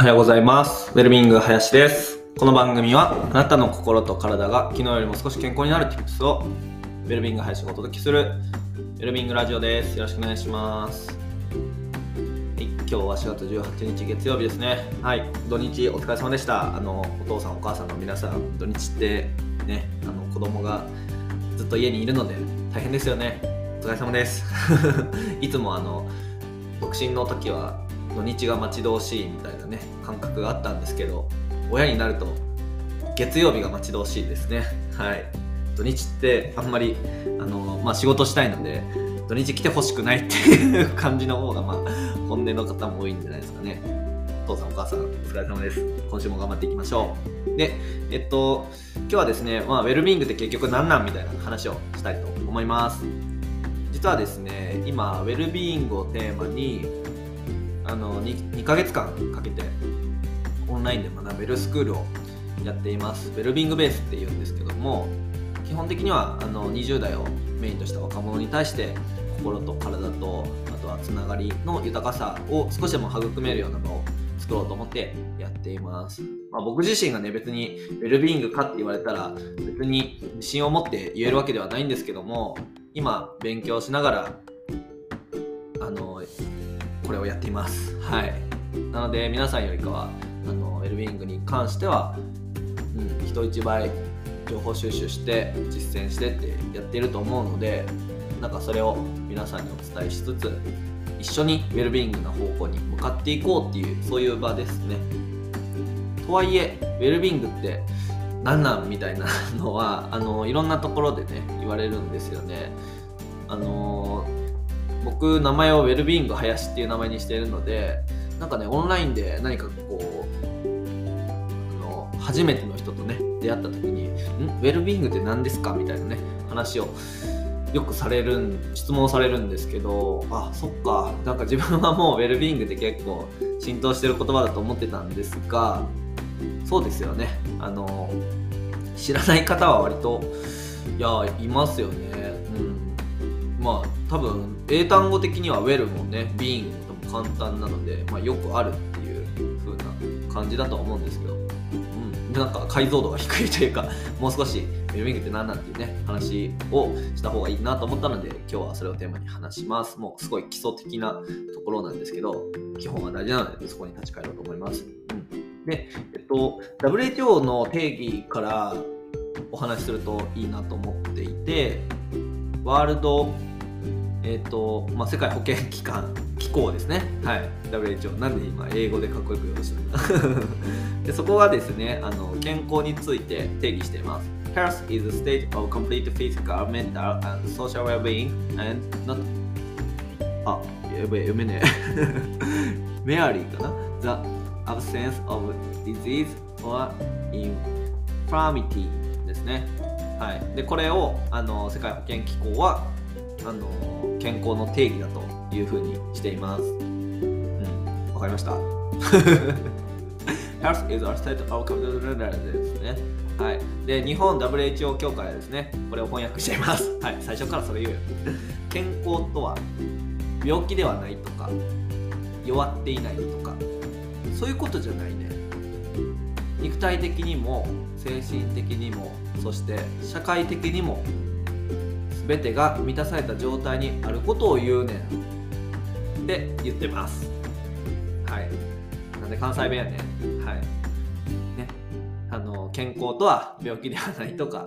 おはようございます。ウェルビング林です。この番組はあなたの心と体が昨日よりも少し健康になる Tips をウェルビング林がお届けするウェルビングラジオです。よろしくお願いします。はい、今日は4月18日月曜日ですね。はい、土日お疲れ様でした。あのお父さんお母さんの皆さん土日ってね、あの子供がずっと家にいるので大変ですよね。お疲れ様です。いつもあの独身の時は土日が待ち遠しいみたいなね感覚があったんですけど親になると月曜日が待ち遠しいですね。はい。土日ってあんまりあの、まあ、仕事したいので土日来てほしくないっていう感じの方がまあ本音の方も多いんじゃないですかね。お父さんお母さんお疲れ様です。今週も頑張っていきましょう。でえっと今日はですね、まあ、ウェルビーイングって結局何なんみたいな話をしたいと思います。実はですね今ウェルビーイングをテーマにあの 2, 2ヶ月間かけてオンラインで学べるスクールをやっています。ウェルビングベースっていうんですけども基本的にはあの20代をメインとした若者に対して心と体とあとはつながりの豊かさを少しでも育めるような場を作ろうと思ってやっています、まあ、僕自身がね別にウェルビーイングかって言われたら別に自信を持って言えるわけではないんですけども今勉強しながらあのこれをやっています。はい。なので皆さんよりかはあのウェルビーイングに関しては、うん、人一倍情報収集して実践してってやってると思うのでなんかそれを皆さんにお伝えしつつ一緒にウェルビーイングの方向に向かっていこうっていうそういう場ですね。とはいえウェルビーイングって何なんみたいなのはあのいろんなところでね言われるんですよね。あの僕名前をウェルビーイング林っていう名前にしているのでなんかねオンラインで何かこうあの初めての人とね出会った時に「ん？ウェルビーングって何ですか?」みたいなね話をよくされるん質問されるんですけどあそっか。なんか自分はもうウェルビーイングって結構浸透してる言葉だと思ってたんですがそうですよね。あの知らない方は割といやいますよね。うん。まあ多分英単語的にはウェルもねビーンも簡単なので、まあ、よくあるっていう風な感じだとは思うんですけど、うん、なんか解像度が低いというか もう少しウェルビングって何なんていうね話をした方がいいなと思ったので今日はそれをテーマに話します。もうすごい基礎的なところなんですけど基本は大事なのでそこに立ち返ろうと思います、うん、でえっと WHO の定義からお話しするといいなと思っていてワールドえーとまあ、世界保健機関機構ですね、はい、WHO なんで今英語でかっこよく言おうとしたのでそこがですねあの健康について定義しています Health is a state of complete physical, mental, and social well-being and not あ、やべえ、読めねえメアリーかな The absence of disease or infirmity ですねはい、でこれをあの世界保健機構はあの健康の定義だというふうにしています。うん、わかりました ?Health is a state of complete ですね。はい。で、日本 WHO 協会はですね、これを翻訳しています。はい。最初からそれ言うよ。健康とは、病気ではないとか、弱っていないとか、そういうことじゃないね。肉体的にも、精神的にも、そして社会的にも、全てが満たされた状態にあることを言うねん。って言ってます。はい。なんで関西弁やねん。はい。ね。あの健康とは病気ではないとか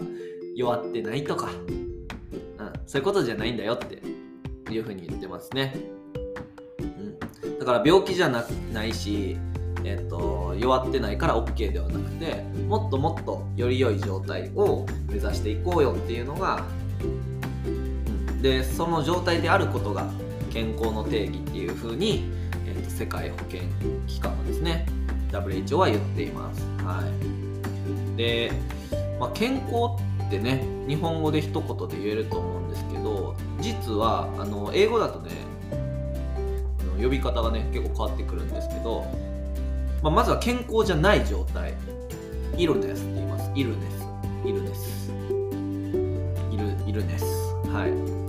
弱ってないとか、うん、そういうことじゃないんだよっていうふうに言ってますね、うん、だから病気じゃなないしえっと、弱ってないから OK ではなくてもっともっとより良い状態を目指していこうよっていうのがでその状態であることが健康の定義っていうふうに、えーと、世界保健機関はですね WHO は言っています。はい、で、まあ、健康ってね日本語で一言で言えると思うんですけど実はあの英語だとね呼び方がね結構変わってくるんですけど、まあ、まずは健康じゃない状態。イルネスって言います。イルネスイルネスイルイルネスはい。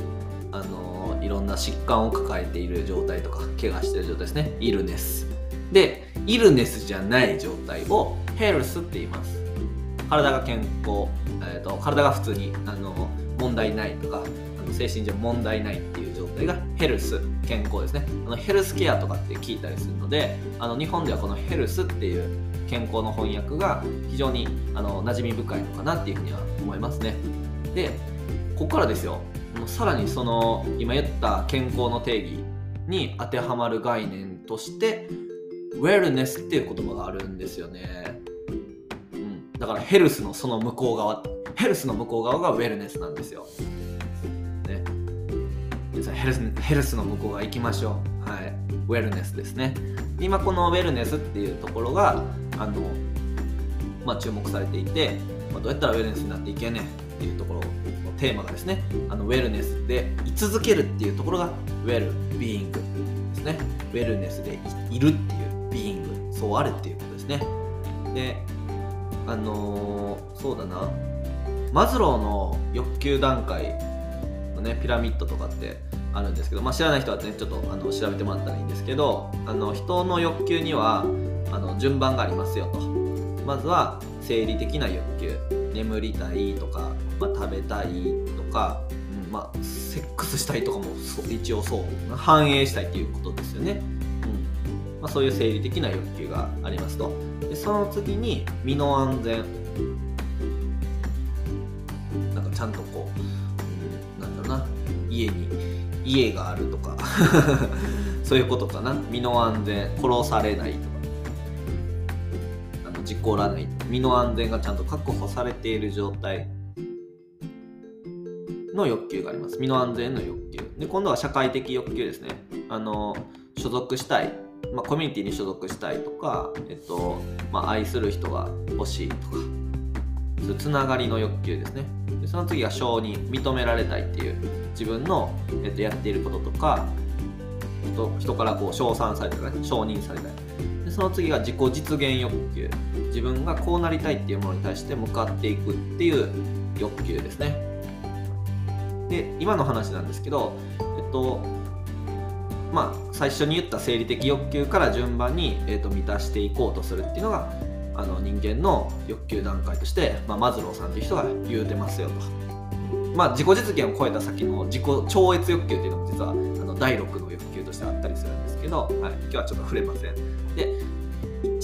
あのいろんな疾患を抱えている状態とか怪我している状態ですね。イルネスでイルネスじゃない状態をヘルスって言います。体が健康、えーと、体が普通にあの問題ないとかあの精神上問題ないっていう状態がヘルス健康ですね。あのヘルスケアとかって聞いたりするのであの日本ではこのヘルスっていう健康の翻訳が非常にあの馴染み深いのかなっていうふうには思いますね。でここからですよ。さらにその今言った健康の定義に当てはまる概念としてウェルネスっていう言葉があるんですよね、うん、だからヘルスのその向こう側。ヘルスの向こう側がウェルネスなんですよ、ね、ヘルスヘルスの向こう側行きましょう。はい。ウェルネスですね。今このウェルネスっていうところがあの、まあ、注目されていて、まあ、どうやったらウェルネスになっていけねっていうところのテーマがですねあのウェルネスで居続けるっていうところがウェルビーイングですね。ウェルネスでいるっていうビーイングそうあるっていうことですね。であのー、そうだな。マズローの欲求段階のねピラミッドとかってあるんですけど、まあ、知らない人はねちょっとあの調べてもらったらいいんですけどあの人の欲求にはあの順番がありますよと。まずは生理的な欲眠りたいとか、まあ、食べたいとか、うんまあ、セックスしたいとかも一応そう反映したいっていうことですよね、うん。まあ、そういう生理的な欲求がありますと。でその次に身の安全。なんかちゃんとこう、うん、なんだろうな。家に家があるとか。そういうことかな。身の安全。殺されないとか。あの事故らない身の安全がちゃんと確保されている状態の欲求があります。身の安全の欲求。で今度は社会的欲求ですね。あの所属したい、まあ、コミュニティに所属したいとか、えっとまあ、愛する人が欲しいとか。そういうつながりの欲求ですね。でその次が承認認められたいっていう自分の、えっと、やっていることとか人人からこう称賛されたり承認されたり。でその次が自己実現欲求。自分がこうなりたいっていうものに対して向かっていくっていう欲求ですねで今の話なんですけどえっとまあ最初に言った生理的欲求から順番に、えっと、満たしていこうとするっていうのがあの人間の欲求段階として、まあ、マズローさんという人が言うてますよと。まあ、自己実現を超えた先の自己超越欲求っていうのも実はあの第6の欲求としてあったりするんですけど、はい、今日はちょっと触れません。で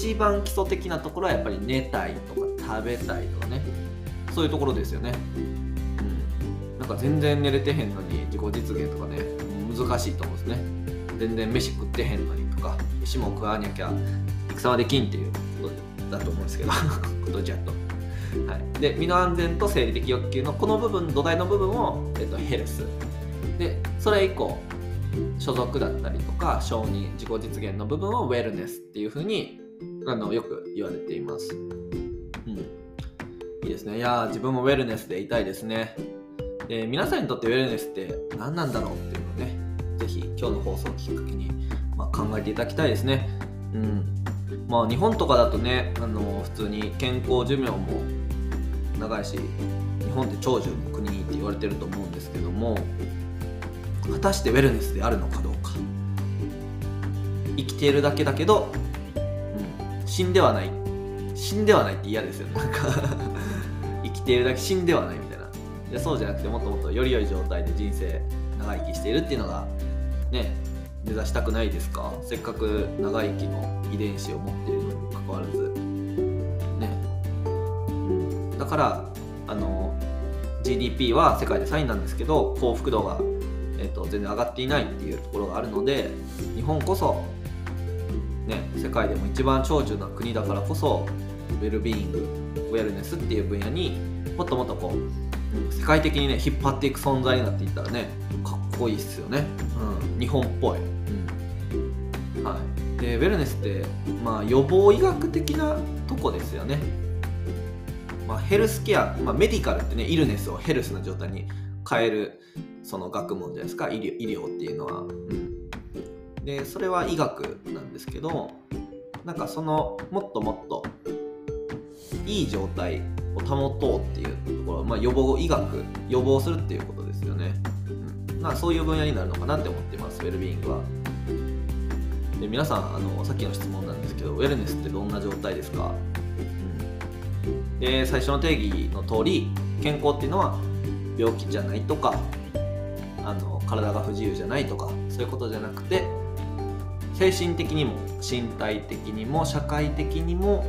一番基礎的なところはやっぱり寝たいとか食べたいとかねそういうところですよね。うん、なんか全然寝れてへんのに自己実現とかね難しいと思うんですね。全然飯食ってへんのにとか飯も食わなきゃ戦はできんっていうことだと思うんですけど ことじゃと。はい、で身の安全と生理的欲求のこの部分土台の部分を、えっと、ヘルスでそれ以降所属だったりとか承認自己実現の部分をウェルネスっていうふうにあのよく言われています、うん、いいですね。いや自分もウェルネスでいたいですね。で皆さんにとってウェルネスって何なんだろうっていうのをね是非今日の放送をきっかけに、まあ、考えていただきたいですね。うん。まあ日本とかだとねあの普通に健康寿命も長いし日本って長寿の国って言われてると思うんですけども果たしてウェルネスであるのかどうか。生きているだけだけど、うん、死んではない。死んではないって嫌ですよ。なんか 生きているだけ死んではないみたいな。いやそうじゃなくてもっともっとより良い状態で人生長生きしているっていうのがね目指したくないですか？せっかく長生きの遺伝子を持っているのにもかかわらず。ね。だからあの GDP は世界で3位なんですけど幸福度が、えーと、全然上がっていないっていうところがあるので日本こそ、ね、世界でも一番長寿な国だからこそウェルビーイングウェルネスっていう分野にもっともっとこう世界的にね引っ張っていく存在になっていったらねかっこいいっすよね、うん、日本っぽい、うん。はい、でウェルネスってまあ予防医学的なとこですよね。まあ、ヘルスケア、まあ、メディカルってねイルネスをヘルスな状態に変えるその学問じゃないですか。医療医療っていうのは、うん、でそれは医学なんですけどなんかそのもっともっといい状態を保とうっていうところ、まあ、予防医学予防するっていうことですよね、うん、まあそういう分野になるのかなって思ってますウェルビーイングは。で皆さんあのさっきの質問なんですけどウェルネスってどんな状態ですか、うん、で最初の定義の通り健康っていうのは病気じゃないとかあの体が不自由じゃないとかそういうことじゃなくて精神的にも身体的にも社会的にも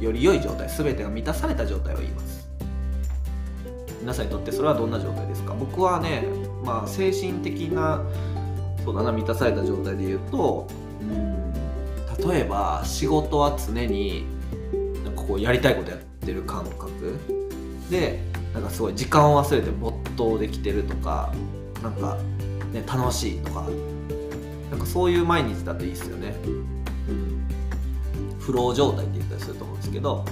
より良い状態全てが満たされた状態を言います。皆さんにとってそれはどんな状態ですか？僕はねまあ精神的なそうだな満たされた状態で言うとうん例えば仕事は常になんかこうやりたいことやってる感覚。でなんかすごい時間を忘れて没頭できてるとかなんか、ね、楽しいとかなんかそういう毎日だといいですよね、うん、フロー状態って言ったりすると思うんですけど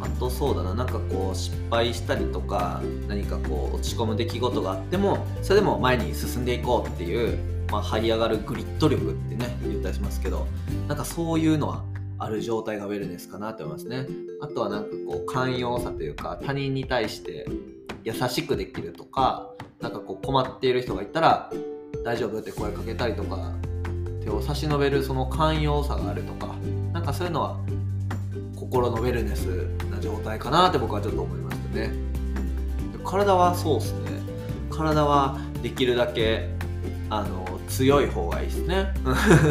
あとそうだな。なんかこう失敗したりとか何かこう落ち込む出来事があってもそれでも前に進んでいこうっていう、まあ、這い上がるグリッド力ってね言ったりしますけどなんかそういうのはある状態がウェルネスかなと思いますね。あとはなんかこう寛容さというか他人に対して優しくできるとかなんかこう困っている人がいたら大丈夫？って声かけたりとか手を差し伸べるその寛容さがあるとかなんかそういうのは心のウェルネスな状態かなって僕はちょっと思いましたね、体はそうですね。体はできるだけあの強い方がいいですね。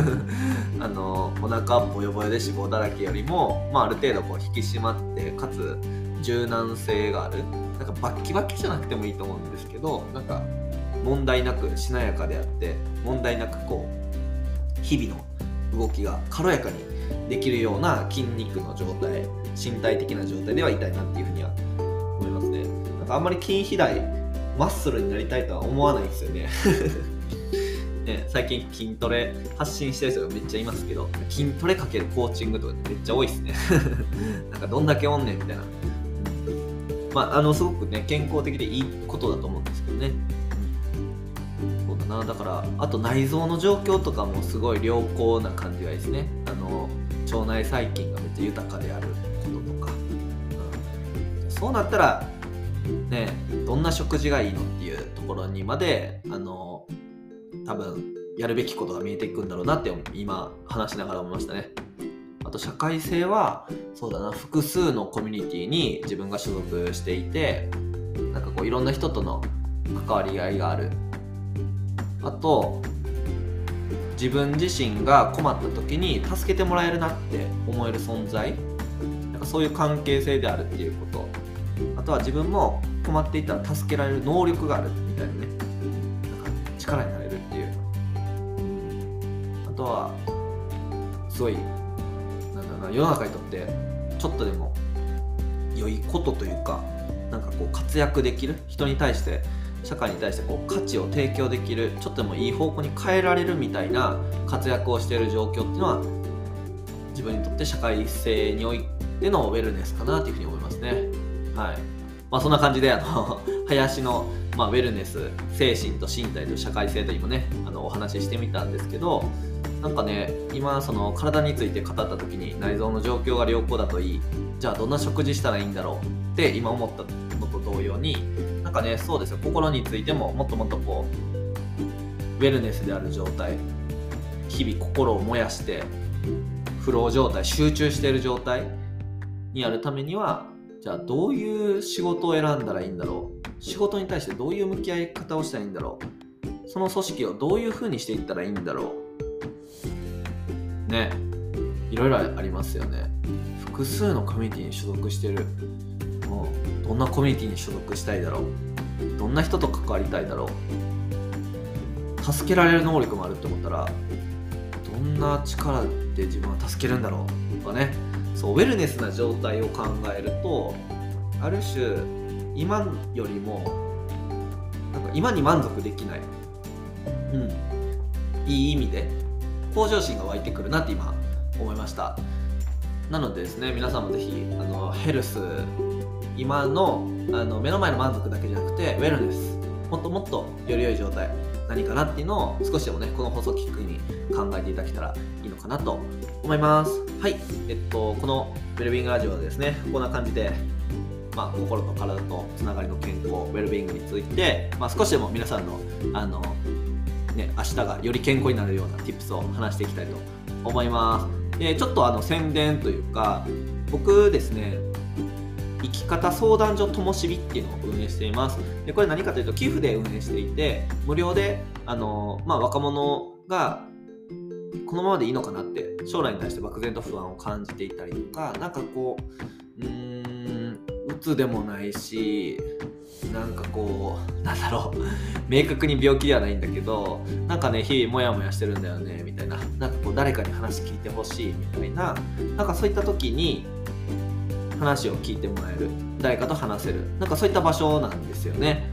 あのお腹ボヨボヨで脂肪だらけよりも、まあ、ある程度こう引き締まってかつ柔軟性がある。なんかバッキバキじゃなくてもいいと思うんですけどなんか問題なくしなやかであって問題なくこう日々の動きが軽やかにできるような筋肉の状態身体的な状態ではいたいなっていうふうには思いますね。なんかあんまり筋肥大マッスルになりたいとは思わないんですよね。ね、最近筋トレ発信してる人がめっちゃいますけど筋トレかけるコーチングとかめっちゃ多いっすね。なんかどんだけおんねんみたいな、まああのすごくね健康的でいいことだと思うんですけどね。なだからあと内臓の状況とかもすごい良好な感じがいいですね。あの腸内細菌がめっちゃ豊かであることとか、うん、そうなったらねどんな食事がいいのっていうところにまであの多分やるべきことが見えていくんだろうなって今話しながら思いましたね。あと社会性はそうだな複数のコミュニティに自分が所属していてなんかこういろんな人との関わり合いがある。あと自分自身が困った時に助けてもらえるなって思える存在。なんかそういう関係性であるっていうこと。あとは自分も困っていたら助けられる能力があるみたいなね。なんか力になれるっていう。あとはすごいなんだろうな世の中にとってちょっとでも良いことというかなんかこう活躍できる人に対して社会に対してこう価値を提供できるちょっとでもいい方向に変えられるみたいな活躍をしている状況っていうのは自分にとって社会性においてのウェルネスかなというふうに思いますね。はいまあ、そんな感じであの林の、まあ、ウェルネス精神と身体と社会性と今ねあのお話ししてみたんですけどなんかね今その体について語った時に内臓の状況が良好だといいじゃあどんな食事したらいいんだろうって今思ったのと同様になんかねそうですよ。心についてももっともっとこうウェルネスである状態日々心を燃やしてフロー状態集中している状態にあるためにはじゃあどういう仕事を選んだらいいんだろう？仕事に対してどういう向き合い方をしたらいいんだろう？その組織をどういうふうにしていったらいいんだろう？ねいろいろありますよね。複数のコミュニティに所属してる。もうどんなコミュニティに所属したいだろう？どんな人と関わりたいだろう？助けられる能力もあるって思ったらどんな力で自分は助けるんだろう？とかね。そうウェルネスな状態を考えるとある種今よりもなんか今に満足できない、うん、いい意味で向上心が湧いてくるなって今思いました。なのでですね皆さんもぜひあのヘルス今のあの目の前の満足だけじゃなくてウェルネスもっともっとより良い状態何かなっていうのを少しでもねこの放送をきっかけに考えていただけたらいいのかなと思います。はい。えっとこのウェルビングラジオはですねこんな感じでまあ、心と体とつながりの健康ウェルビングについて、まあ、少しでも皆さんのあのね、明日がより健康になるような tips を話していきたいと思います。でちょっとあの宣伝というか僕ですね生き方相談所ともしびっていうのを運営しています。でこれ何かというと寄付で運営していて無料であの、まあ、若者がこのままでいいのかなって将来に対して漠然と不安を感じていたりとかなんかこううーん鬱でもないしなんかこうなんだろう明確に病気ではないんだけどなんかね日々モヤモヤしてるんだよねみたいな。なんかこう誰かに話聞いてほしいみたいな。なんかそういった時に話を聞いてもらえる誰かと話せる。なんかそういった場所なんですよね。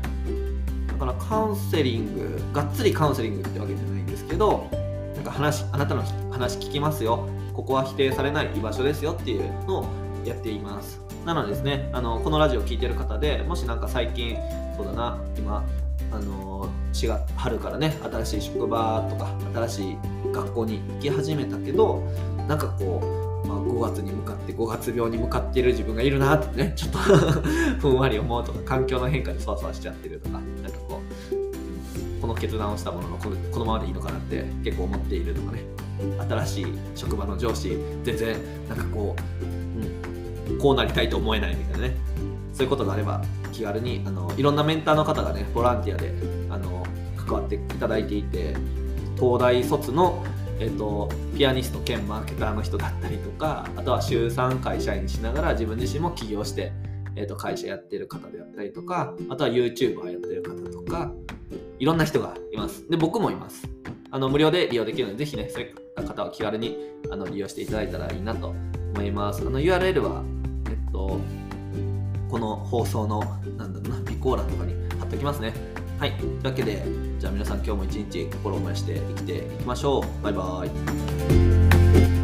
だからカウンセリングがっつりカウンセリングってわけじゃないんですけどなんか話あなたの話聞きますよ。ここは否定されない居場所ですよっていうのをやっています。なのでですねあのこのラジオを聴いてる方でもしなんか最近そうだな今あの4月春からね新しい職場とか新しい学校に行き始めたけどなんかこう、まあ、5月に向かって5月病に向かっている自分がいるなってね ちょっとふんわり思うとか環境の変化でそわそわしちゃってるとかなんかこうこの決断をしたもののこのこのままでいいのかなって結構思っているとかね。新しい職場の上司全然なんかこう、うん、こうなりたいと思えないみたいなね。そういうことがあれば気軽にあのいろんなメンターの方がねボランティアであの関わっていただいていて東大卒の、えーと、ピアニスト兼マーケターの人だったりとかあとは週3会社員しながら自分自身も起業して、えーと、会社やってる方であったりとかあとは YouTuber やってる方とかいろんな人がいます。で僕もいます。あの無料で利用できるのでぜひねそういった方は気軽にあの利用していただいたらいいなと思います。あの URL はえっとこの放送のなんだろうな備考欄とかに貼っておきますね。はい。というわけでじゃあ皆さん今日も一日心を燃やして生きていきましょう。バイバイ。